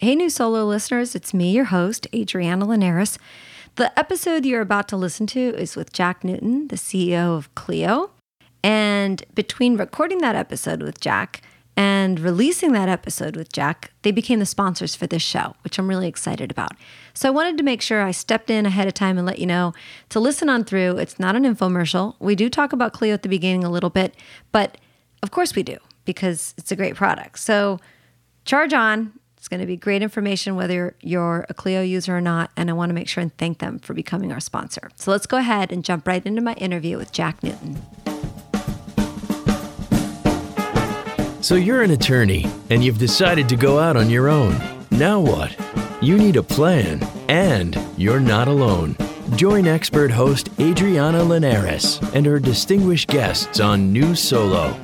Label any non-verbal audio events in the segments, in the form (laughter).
Hey, new solo listeners, it's me, your host, Adriana Linares. The episode you're about to listen to is with Jack Newton, the CEO of Clio. And between recording that episode with Jack and releasing that episode with Jack, they became the sponsors for this show, which I'm really excited about. So I wanted to make sure I stepped in ahead of time and let you know to listen on through. It's not an infomercial. We do talk about Clio at the beginning a little bit, but of course we do because it's a great product. So charge on it's going to be great information whether you're a Clio user or not, and I want to make sure and thank them for becoming our sponsor. So let's go ahead and jump right into my interview with Jack Newton. So you're an attorney and you've decided to go out on your own. Now what? You need a plan, and you're not alone. Join expert host Adriana Linares and her distinguished guests on New Solo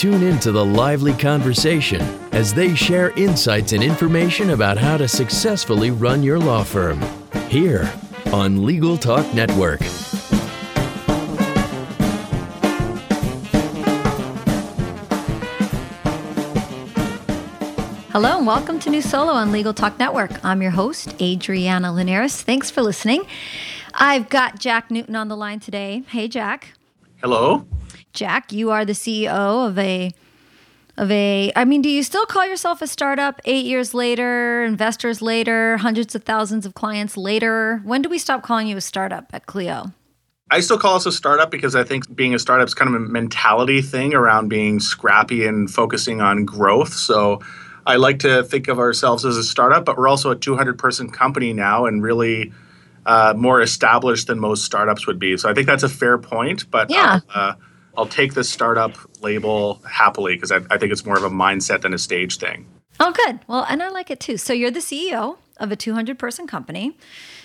Tune in to the lively conversation as they share insights and information about how to successfully run your law firm. Here on Legal Talk Network. Hello and welcome to New Solo on Legal Talk Network. I'm your host, Adriana Linares. Thanks for listening. I've got Jack Newton on the line today. Hey, Jack. Hello. Jack, you are the CEO of a of a I mean, do you still call yourself a startup 8 years later, investors later, hundreds of thousands of clients later? When do we stop calling you a startup at Clio? I still call us a startup because I think being a startup is kind of a mentality thing around being scrappy and focusing on growth. So I like to think of ourselves as a startup, but we're also a 200 person company now and really uh, more established than most startups would be. So I think that's a fair point. But yeah. Uh, I'll take the startup label happily because I, I think it's more of a mindset than a stage thing. Oh, good. Well, and I like it too. So you're the CEO of a 200 person company.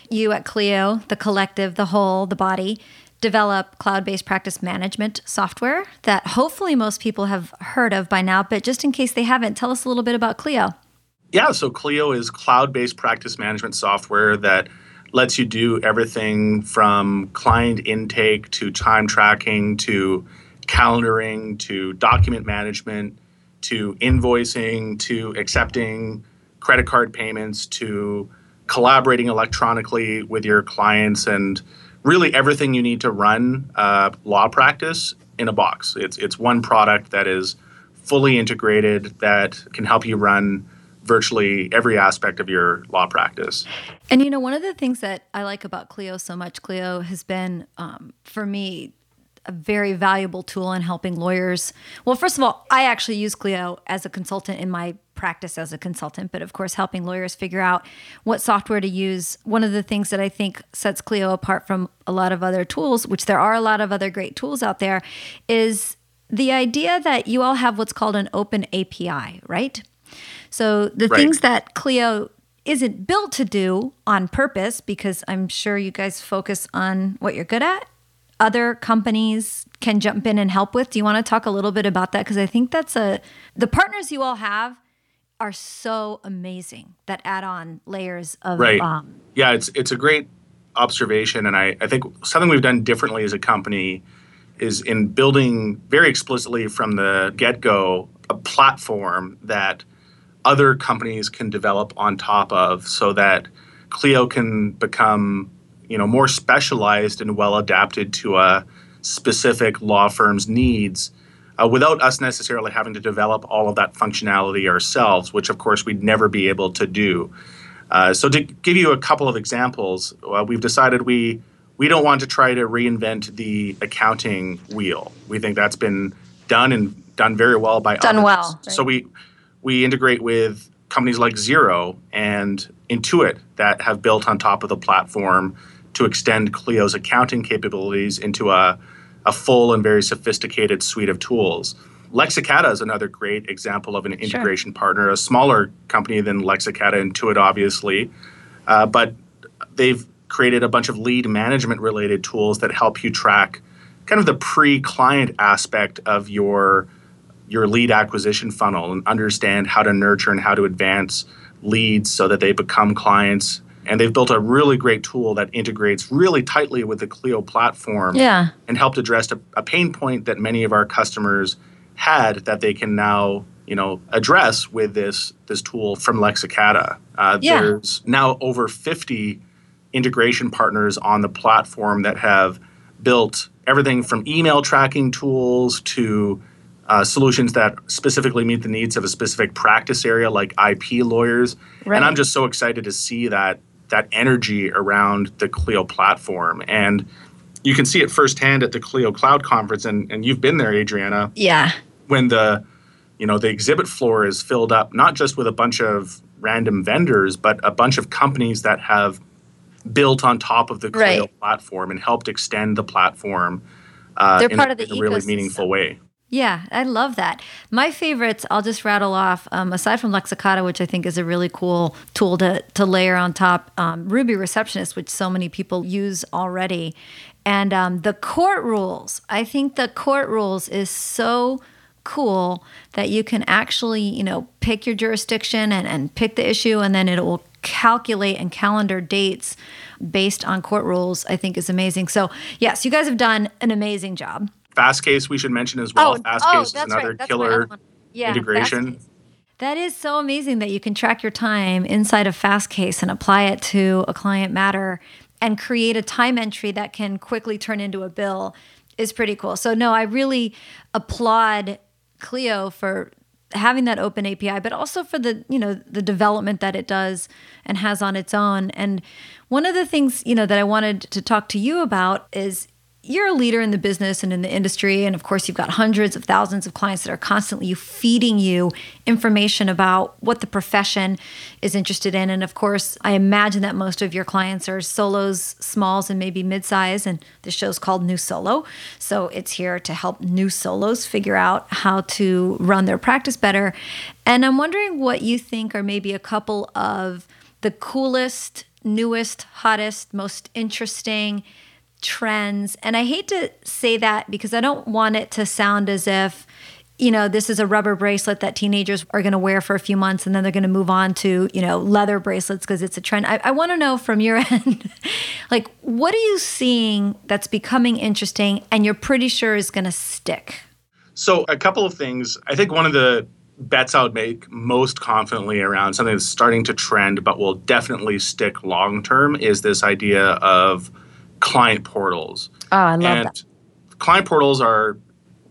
You at Clio, the collective, the whole, the body, develop cloud based practice management software that hopefully most people have heard of by now. But just in case they haven't, tell us a little bit about Clio. Yeah, so Clio is cloud based practice management software that lets you do everything from client intake to time tracking to calendaring to document management to invoicing to accepting credit card payments to collaborating electronically with your clients and really everything you need to run uh, law practice in a box. It's, it's one product that is fully integrated that can help you run virtually every aspect of your law practice. And you know, one of the things that I like about Clio so much, Clio has been um, for me a very valuable tool in helping lawyers. Well, first of all, I actually use Clio as a consultant in my practice as a consultant, but of course, helping lawyers figure out what software to use. One of the things that I think sets Clio apart from a lot of other tools, which there are a lot of other great tools out there, is the idea that you all have what's called an open API, right? So the right. things that Clio isn't built to do on purpose, because I'm sure you guys focus on what you're good at, other companies can jump in and help with. Do you want to talk a little bit about that? Because I think that's a the partners you all have are so amazing that add on layers of right. Um, yeah, it's it's a great observation, and I, I think something we've done differently as a company is in building very explicitly from the get go a platform that other companies can develop on top of so that Clio can become you know more specialized and well adapted to a specific law firm's needs uh, without us necessarily having to develop all of that functionality ourselves, which of course we'd never be able to do. Uh, so to give you a couple of examples, uh, we've decided we we don't want to try to reinvent the accounting wheel. We think that's been done and done very well by done others. well. Right? So we we integrate with companies like Xero and Intuit that have built on top of the platform to extend Clio's accounting capabilities into a, a full and very sophisticated suite of tools. Lexicata is another great example of an integration sure. partner, a smaller company than Lexicata, Intuit, obviously, uh, but they've created a bunch of lead management related tools that help you track kind of the pre client aspect of your your lead acquisition funnel and understand how to nurture and how to advance leads so that they become clients. And they've built a really great tool that integrates really tightly with the Clio platform yeah. and helped address a, a pain point that many of our customers had that they can now you know, address with this this tool from Lexicata. Uh, Yeah. There's now over 50 integration partners on the platform that have built everything from email tracking tools to uh, solutions that specifically meet the needs of a specific practice area like IP lawyers. Right. And I'm just so excited to see that that energy around the Clio platform. And you can see it firsthand at the Clio Cloud conference, and, and you've been there, Adriana Yeah. when the you know the exhibit floor is filled up not just with a bunch of random vendors but a bunch of companies that have built on top of the Clio Right. platform and helped extend the platform uh, They're in, part of the in a really meaningful way Yeah, I love that. My favorites, I'll just rattle off. Um, aside from Lexicata, which I think is a really cool tool to to layer on top, um, Ruby Receptionist, which so many people use already, and um, the court rules. I think the court rules is so cool that you can actually, you know, pick your jurisdiction and, and pick the issue, and then it will calculate and calendar dates based on court rules. I think is amazing. So yes, you guys have done an amazing job. Fastcase we should mention as well oh, Fastcase oh, is another right. Killer. Yeah, integration Fastcase. That is so amazing that you can track your time inside of Fastcase and apply it to a client matter and create a time entry that can quickly turn into a bill is pretty cool. So no, I really applaud Clio for having that open API, but also for the, you know, the development that it does and has on its own. And one of the things, you know, that I wanted to talk to you about is you're a leader in the business and in the industry and of course you've got hundreds of thousands of clients that are constantly feeding you information about what the profession is interested in. And of course i imagine that most of your clients are solos smalls and maybe mid-size and this show's called new solo. So it's here to help new solos figure out how to run their practice better. And i'm wondering what you think are maybe a couple of the coolest newest hottest most interesting trends. And I hate to say that because I don't want it to sound as if, you know, this is a rubber bracelet that teenagers are going to wear for a few months and then they're going to move on to, you know, leather bracelets because it's a trend. I, I want to know from your (laughs) end, like, what are you seeing that's becoming interesting and you're pretty sure is going to stick? So, a couple of things. I think one of the bets I would make most confidently around something that's starting to trend but will definitely stick long term is this idea of client portals. Oh, I love and client portals are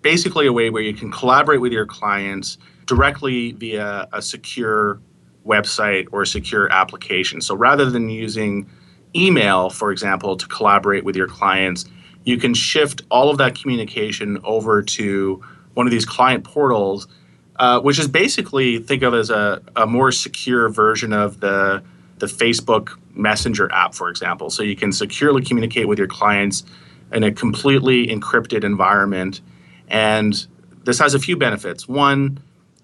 basically a way where you can collaborate with your clients directly via a secure website or a secure application. So rather than using email, for example, to collaborate with your clients, you can shift all of that communication over to one of these client portals, uh, which is basically think of as a, a more secure version of the the Facebook Messenger app, for example. So you can securely communicate with your clients in a completely encrypted environment. And this has a few benefits. One,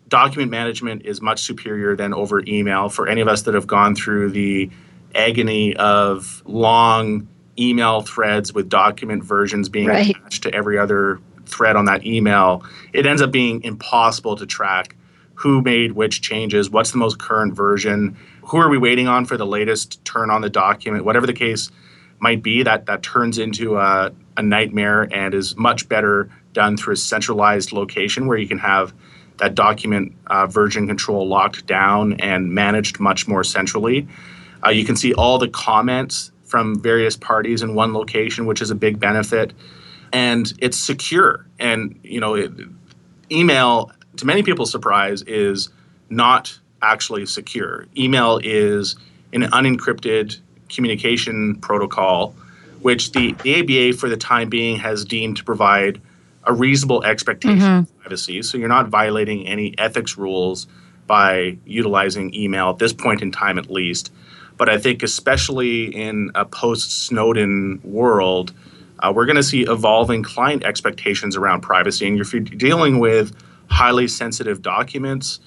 document management is much superior than over email. For any of us that have gone through the agony of long email threads with document versions being Right. attached to every other thread on that email, it ends up being impossible to track who made which changes, what's the most current version, who are we waiting on for the latest turn on the document, whatever the case might be, that that turns into a, a nightmare and is much better done through a centralized location where you can have that document uh, version control locked down and managed much more centrally. Uh, you can see all the comments from various parties in one location, which is a big benefit, and it's secure. And you know, it, email, to many people's surprise, is not actually secure. Email is an unencrypted communication protocol, which the, the ABA for the time being has deemed to provide a reasonable expectation of privacy. So you're not violating any ethics rules by utilizing email at this point in time, at least. But I think, especially in a post Snowden world, uh, we're going to see evolving client expectations around privacy. And if you're dealing with highly sensitive documents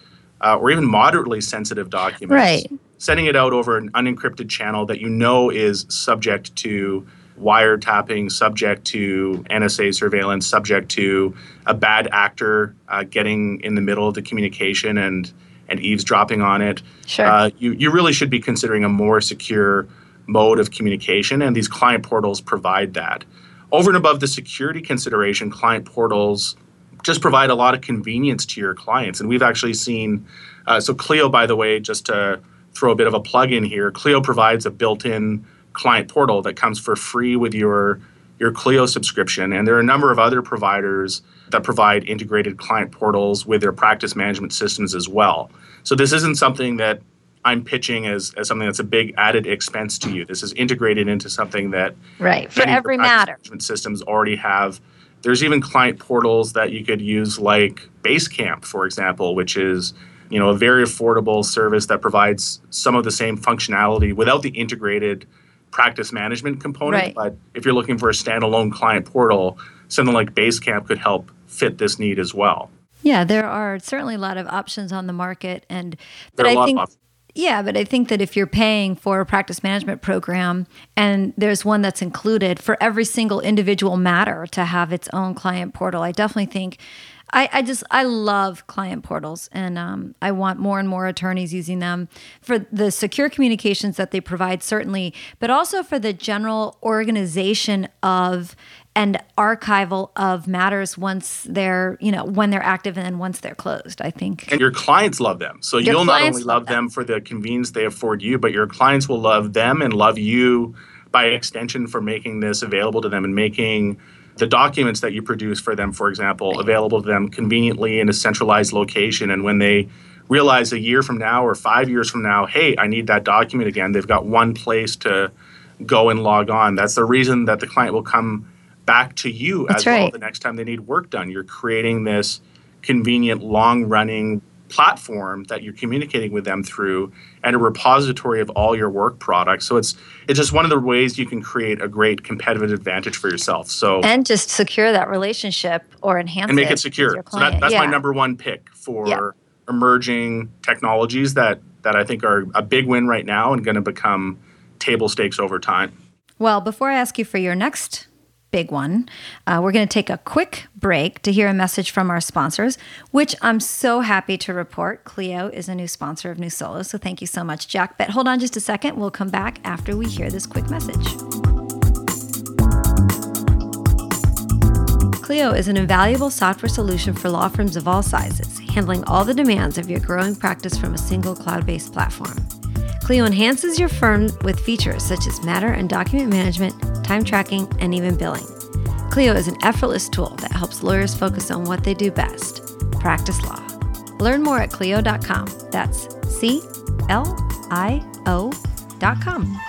uh, or even moderately sensitive documents, Right. sending it out over an unencrypted channel that you know is subject to wiretapping, subject to NSA surveillance, subject to a bad actor uh, getting in the middle of the communication and and eavesdropping on it. Sure. Uh, you you really should be considering a more secure mode of communication, and these client portals provide that. Over and above the security consideration, client portals just provide a lot of convenience to your clients. And we've actually seen, uh, so Clio, by the way, just to throw a bit of a plug in here, Clio provides a built in client portal that comes for free with your your Clio subscription. And there are a number of other providers that provide integrated client portals with their practice management systems as well. So this isn't something that I'm pitching as, as something that's a big added expense to you. This is integrated into something that right for every matter management systems already have. There's even client portals that you could use like Basecamp, for example, which is you know a very affordable service that provides some of the same functionality without the integrated practice management component. Right. But if you're looking for a standalone client portal, something like Basecamp could help fit this need as well. Yeah, there are certainly a lot of options on the market, and but There are a I lot think yeah, but I think that if you're paying for a practice management program and there's one that's included for every single individual matter to have its own client portal, I definitely think. I, I just I love client portals and um, I want more and more attorneys using them for the secure communications that they provide certainly, but also for the general organization of and archival of matters once they're you know when they're active and then once they're closed. I think and your clients love them. So Your you'll not only love love them for the convenience they afford you, but your clients will love them and love you by extension for making this available to them and making the documents that you produce for them, for example, available to them conveniently in a centralized location. And when they realize a year from now or five years from now, hey, I need that document again, they've got one place to go and log on. That's the reason that the client will come back to you That's as well the next time they need work done. You're creating this convenient, long running platform that you're communicating with them through and a repository of all your work products. So it's it's just one of the ways you can create a great competitive advantage for yourself. So and just secure that relationship or enhance and make it it secure. So that, that's yeah. my number one pick for Yeah. emerging technologies that that I think are a big win right now and going to become table stakes over time. Well, before I ask you for your next big one, uh, we're going to take a quick break to hear a message from our sponsors, which I'm so happy to report. Clio is a new sponsor of New Solo, so thank you so much, Jack. But hold on just a second. We'll come back after we hear this quick message. Clio is an invaluable software solution for law firms of all sizes, handling all the demands of your growing practice from a single cloud based platform. Clio enhances your firm with features such as matter and document management, time tracking, and even billing. Clio is an effortless tool that helps lawyers focus on what they do best practice law. Learn more at Clio.com. That's C L I O.com.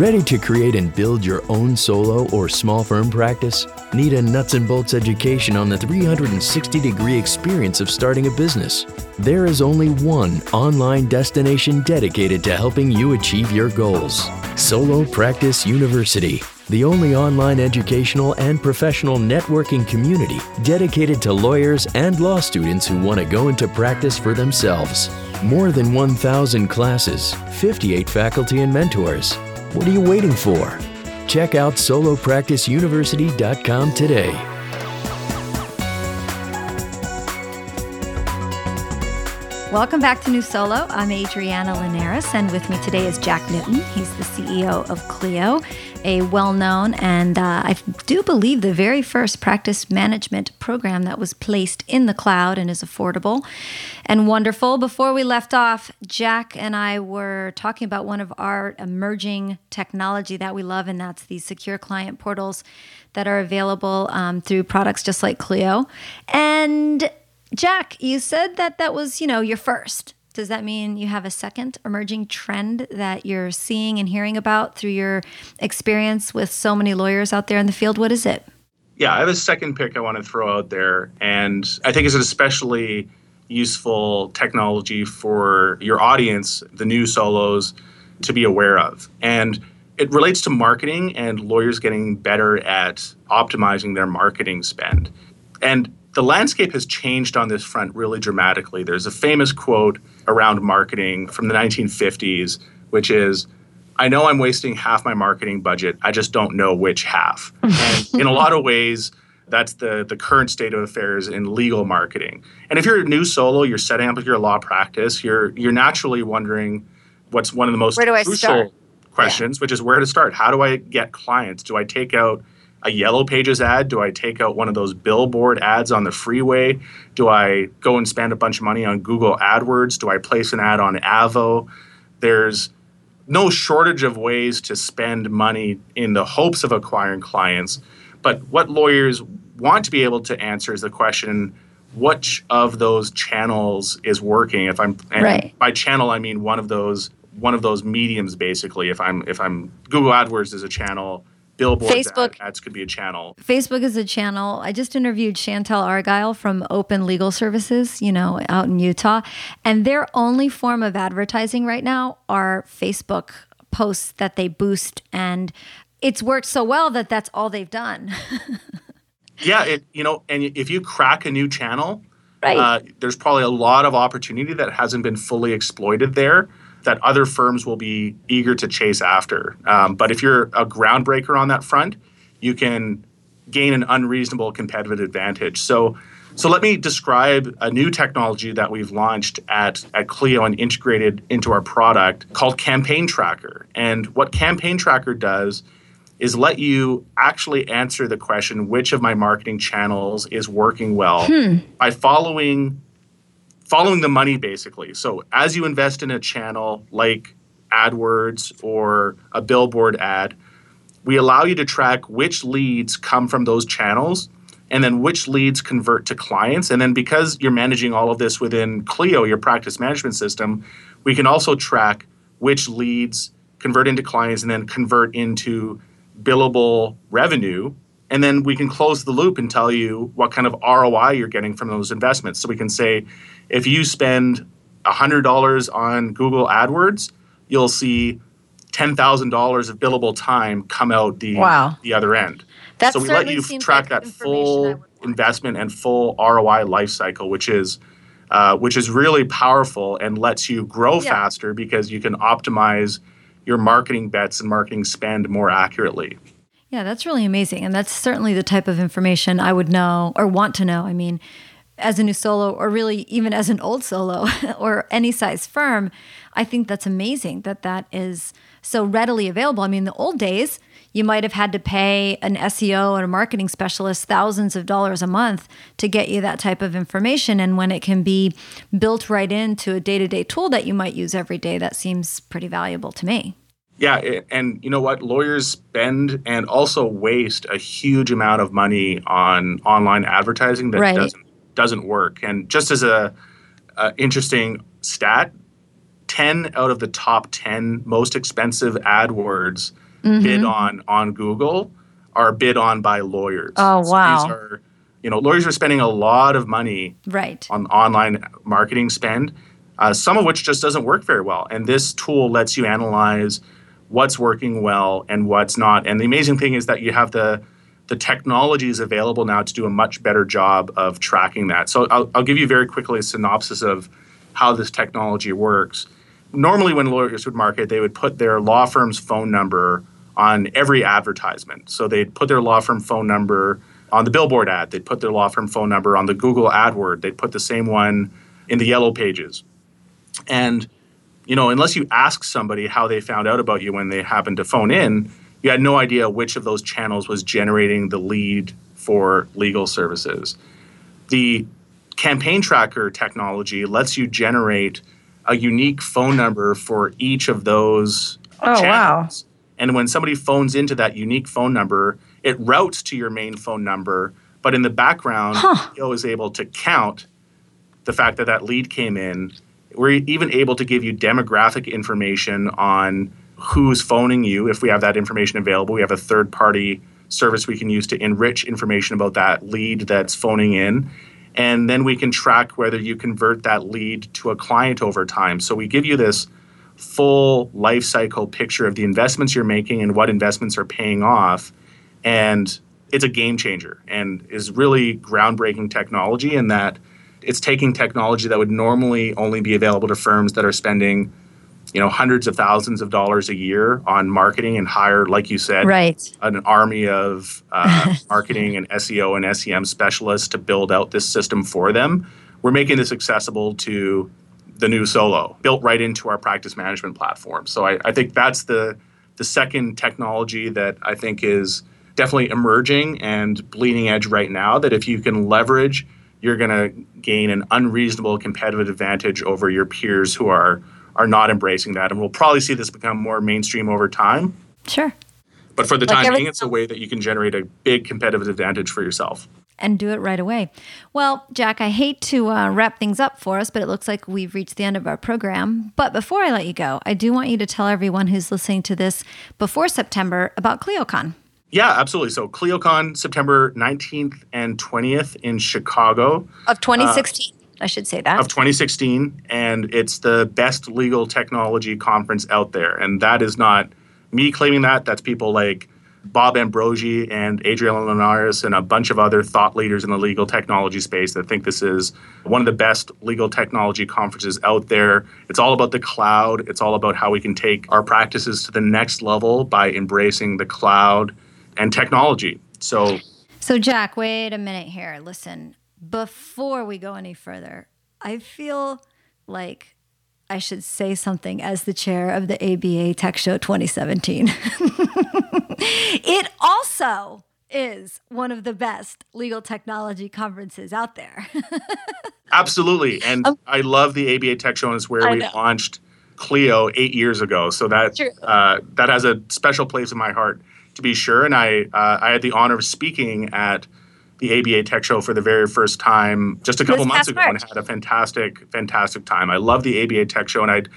Ready to create and build your own solo or small firm practice? Need a nuts and bolts education on the 360 degree experience of starting a business? There is only one online destination dedicated to helping you achieve your goals Solo Practice University, the only online educational and professional networking community dedicated to lawyers and law students who want to go into practice for themselves. More than 1,000 classes, 58 faculty and mentors. What are you waiting for? Check out solopracticeuniversity.com today. Welcome back to New Solo. I'm Adriana Linares, and with me today is Jack Newton. He's the CEO of Clio, a well known and uh, I do believe the very first practice management program that was placed in the cloud and is affordable and wonderful. Before we left off, Jack and I were talking about one of our emerging technology that we love, and that's these secure client portals that are available um, through products just like Clio. And Jack, you said that that was, you know, your first. Does that mean you have a second emerging trend that you're seeing and hearing about through your experience with so many lawyers out there in the field? What is it? Yeah, I have a second pick I want to throw out there, and I think it's an especially useful technology for your audience, the new solos, to be aware of. And it relates to marketing and lawyers getting better at optimizing their marketing spend. And the landscape has changed on this front really dramatically. There's a famous quote around marketing from the 1950s, which is, I know I'm wasting half my marketing budget. I just don't know which half. (laughs) and in a lot of ways, that's the, the current state of affairs in legal marketing. And if you're a new solo, you're setting up your law practice, you're you're naturally wondering what's one of the most Where do I crucial start? questions, yeah. which is where to start. How do I get clients? Do I take out a yellow pages ad? Do I take out one of those billboard ads on the freeway? Do I go and spend a bunch of money on Google AdWords? Do I place an ad on Avvo? There's no shortage of ways to spend money in the hopes of acquiring clients. But what lawyers want to be able to answer is the question which of those channels is working if i'm right. by channel i mean one of those one of those mediums basically if i'm if i'm google adwords is a channel Facebook ads could be a channel. Facebook is a channel. I just interviewed Chantel Argyle from Open Legal Services, you know, out in Utah, and their only form of advertising right now are Facebook posts that they boost and it's worked so well that that's all they've done. (laughs) yeah, it you know, and if you crack a new channel, right. Uh, there's probably a lot of opportunity that hasn't been fully exploited there that other firms will be eager to chase after. Um, but if you're a groundbreaker on that front, you can gain an unreasonable competitive advantage. So, so let me describe a new technology that we've launched at, at Clio and integrated into our product called Campaign Tracker. And what Campaign Tracker does is let you actually answer the question which of my marketing channels is working well hmm. by following following the money basically. So as you invest in a channel like AdWords or a billboard ad, we allow you to track which leads come from those channels and then which leads convert to clients. And then because you're managing all of this within Clio, your practice management system, we can also track which leads convert into clients and then convert into billable revenue. And then we can close the loop and tell you what kind of ROI you're getting from those investments. So we can say, if you spend $100 on Google AdWords, you'll see $10,000 of billable time come out the, wow. the other end. That so we let you track like that full investment and full ROI lifecycle, which is uh, which is really powerful and lets you grow yeah. faster because you can optimize your marketing bets and marketing spend more accurately. Yeah, that's really amazing. And that's certainly the type of information I would know or want to know. I mean, as a new solo or really even as an old solo (laughs) or any size firm, I think that's amazing that that is so readily available. I mean, the old days, you might have had to pay an SEO and a marketing specialist thousands of dollars a month to get you that type of information. And when it can be built right into a day to day tool that you might use every day, that seems pretty valuable to me. Yeah, and you know what? Lawyers spend and also waste a huge amount of money on online advertising that right. doesn't doesn't work. And just as a, a interesting stat, 10 out of the top 10 most expensive AdWords mm-hmm. bid on on Google are bid on by lawyers. Oh so wow. These are, you know, lawyers are spending a lot of money right. on online marketing spend, uh, some of which just doesn't work very well. And this tool lets you analyze what's working well and what's not. And the amazing thing is that you have the the technology is available now to do a much better job of tracking that. So I'll, I'll give you very quickly a synopsis of how this technology works. Normally, when lawyers would market, they would put their law firm's phone number on every advertisement. So they'd put their law firm phone number on the billboard ad, they'd put their law firm phone number on the Google AdWord, they'd put the same one in the yellow pages. And you know, unless you ask somebody how they found out about you when they happened to phone in, you had no idea which of those channels was generating the lead for legal services. The campaign tracker technology lets you generate a unique phone number for each of those oh, channels. Wow. And when somebody phones into that unique phone number, it routes to your main phone number, but in the background, huh. it was able to count the fact that that lead came in. We're even able to give you demographic information on who's phoning you if we have that information available. We have a third party service we can use to enrich information about that lead that's phoning in. And then we can track whether you convert that lead to a client over time. So we give you this full life cycle picture of the investments you're making and what investments are paying off. And it's a game changer and is really groundbreaking technology in that it's taking technology that would normally only be available to firms that are spending you know hundreds of thousands of dollars a year on marketing and hire like you said right. an army of uh, (laughs) marketing and seo and sem specialists to build out this system for them we're making this accessible to the new solo built right into our practice management platform so i, I think that's the the second technology that I think is definitely emerging and bleeding edge right now that if you can leverage, you're going to gain an unreasonable competitive advantage over your peers who are are not embracing that. And we'll probably see this become more mainstream over time. Sure. But for the like time being, it's a way that you can generate a big competitive advantage for yourself and do it right away. Well, Jack, I hate to uh, wrap things up for us, but it looks like we've reached the end of our program. But before I let you go, I do want you to tell everyone who's listening to this before September about ClioCon. Yeah, absolutely. So ClioCon, September 19th and 20th in Chicago. Of 2016. Uh, I should say that. Of 2016. And it's the best legal technology conference out there. And that is not me claiming that. That's people like Bob Ambrogi and Adriana Linares and a bunch of other thought leaders in the legal technology space that think this is one of the best legal technology conferences out there. It's all about the cloud. It's all about how we can take our practices to the next level by embracing the cloud and technology. So So Jack, wait a minute here. Listen, before we go any further, I feel like I should say something as the chair of the ABA Tech Show 2017. (laughs) it also is one of the best legal technology conferences out there. (laughs) Absolutely. And um, I love the ABA Tech Show, and it's where I we know. launched Clio eight years ago. So that uh, that has a special place in my heart, to be sure. And I uh, I had the honor of speaking at the ABA Tech Show for the very first time just a couple months ago March. and had a fantastic, fantastic time. I love the ABA Tech Show, and I'd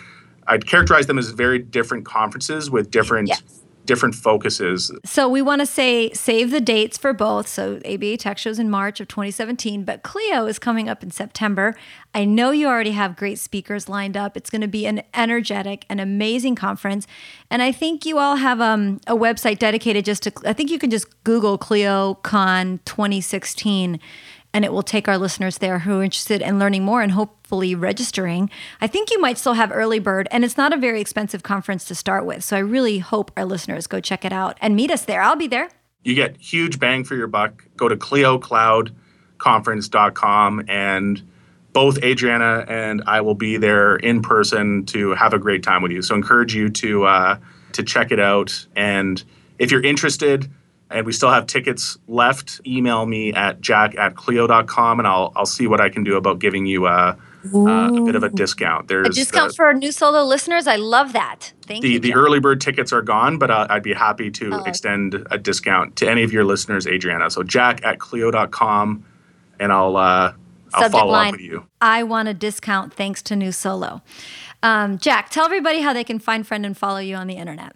I'd characterize them as very different conferences with different yes different focuses. So we want to say save the dates for both. So ABA Tech shows in March of 2017, but Clio is coming up in September. I know you already have great speakers lined up. It's going to be an energetic and amazing conference. And I think you all have um, a website dedicated just to, I think you can just Google ClioCon 2016 and it will take our listeners there who are interested in learning more and hopefully registering. I think you might still have early bird, and it's not a very expensive conference to start with. So I really hope our listeners go check it out and meet us there. I'll be there. You get huge bang for your buck. Go to ClioCloudConference.com and both Adriana and I will be there in person to have a great time with you. So encourage you to uh, to check it out. And if you're interested, and we still have tickets left, email me at jack at clio.com and I'll, I'll see what I can do about giving you a, uh, a bit of a discount. There's a discount the, for new solo listeners. I love that. Thank the, you. The early bird tickets are gone, but uh, I'd be happy to oh. extend a discount to any of your listeners, Adriana. So jack at clio.com and I'll, uh, I'll follow line, up with you. I want a discount thanks to new solo. Um, Jack, tell everybody how they can find, friend, and follow you on the internet.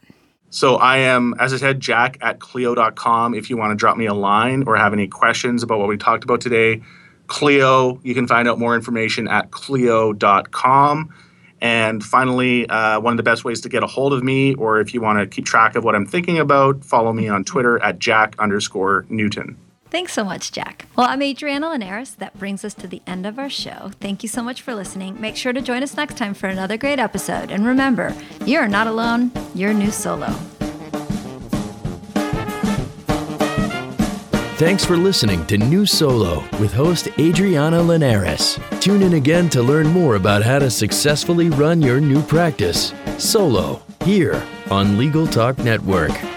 So I am, as I said, jack at clio.com if you want to drop me a line or have any questions about what we talked about today. Clio, you can find out more information at clio.com. And finally, uh, one of the best ways to get a hold of me, or if you want to keep track of what I'm thinking about, follow me on Twitter at jack underscore Newton. Thanks so much, Jack. Well, I'm Adriana Linares. That brings us to the end of our show. Thank you so much for listening. Make sure to join us next time for another great episode. And remember, you're not alone, you're new solo. Thanks for listening to New Solo with host Adriana Linares. Tune in again to learn more about how to successfully run your new practice solo here on Legal Talk Network.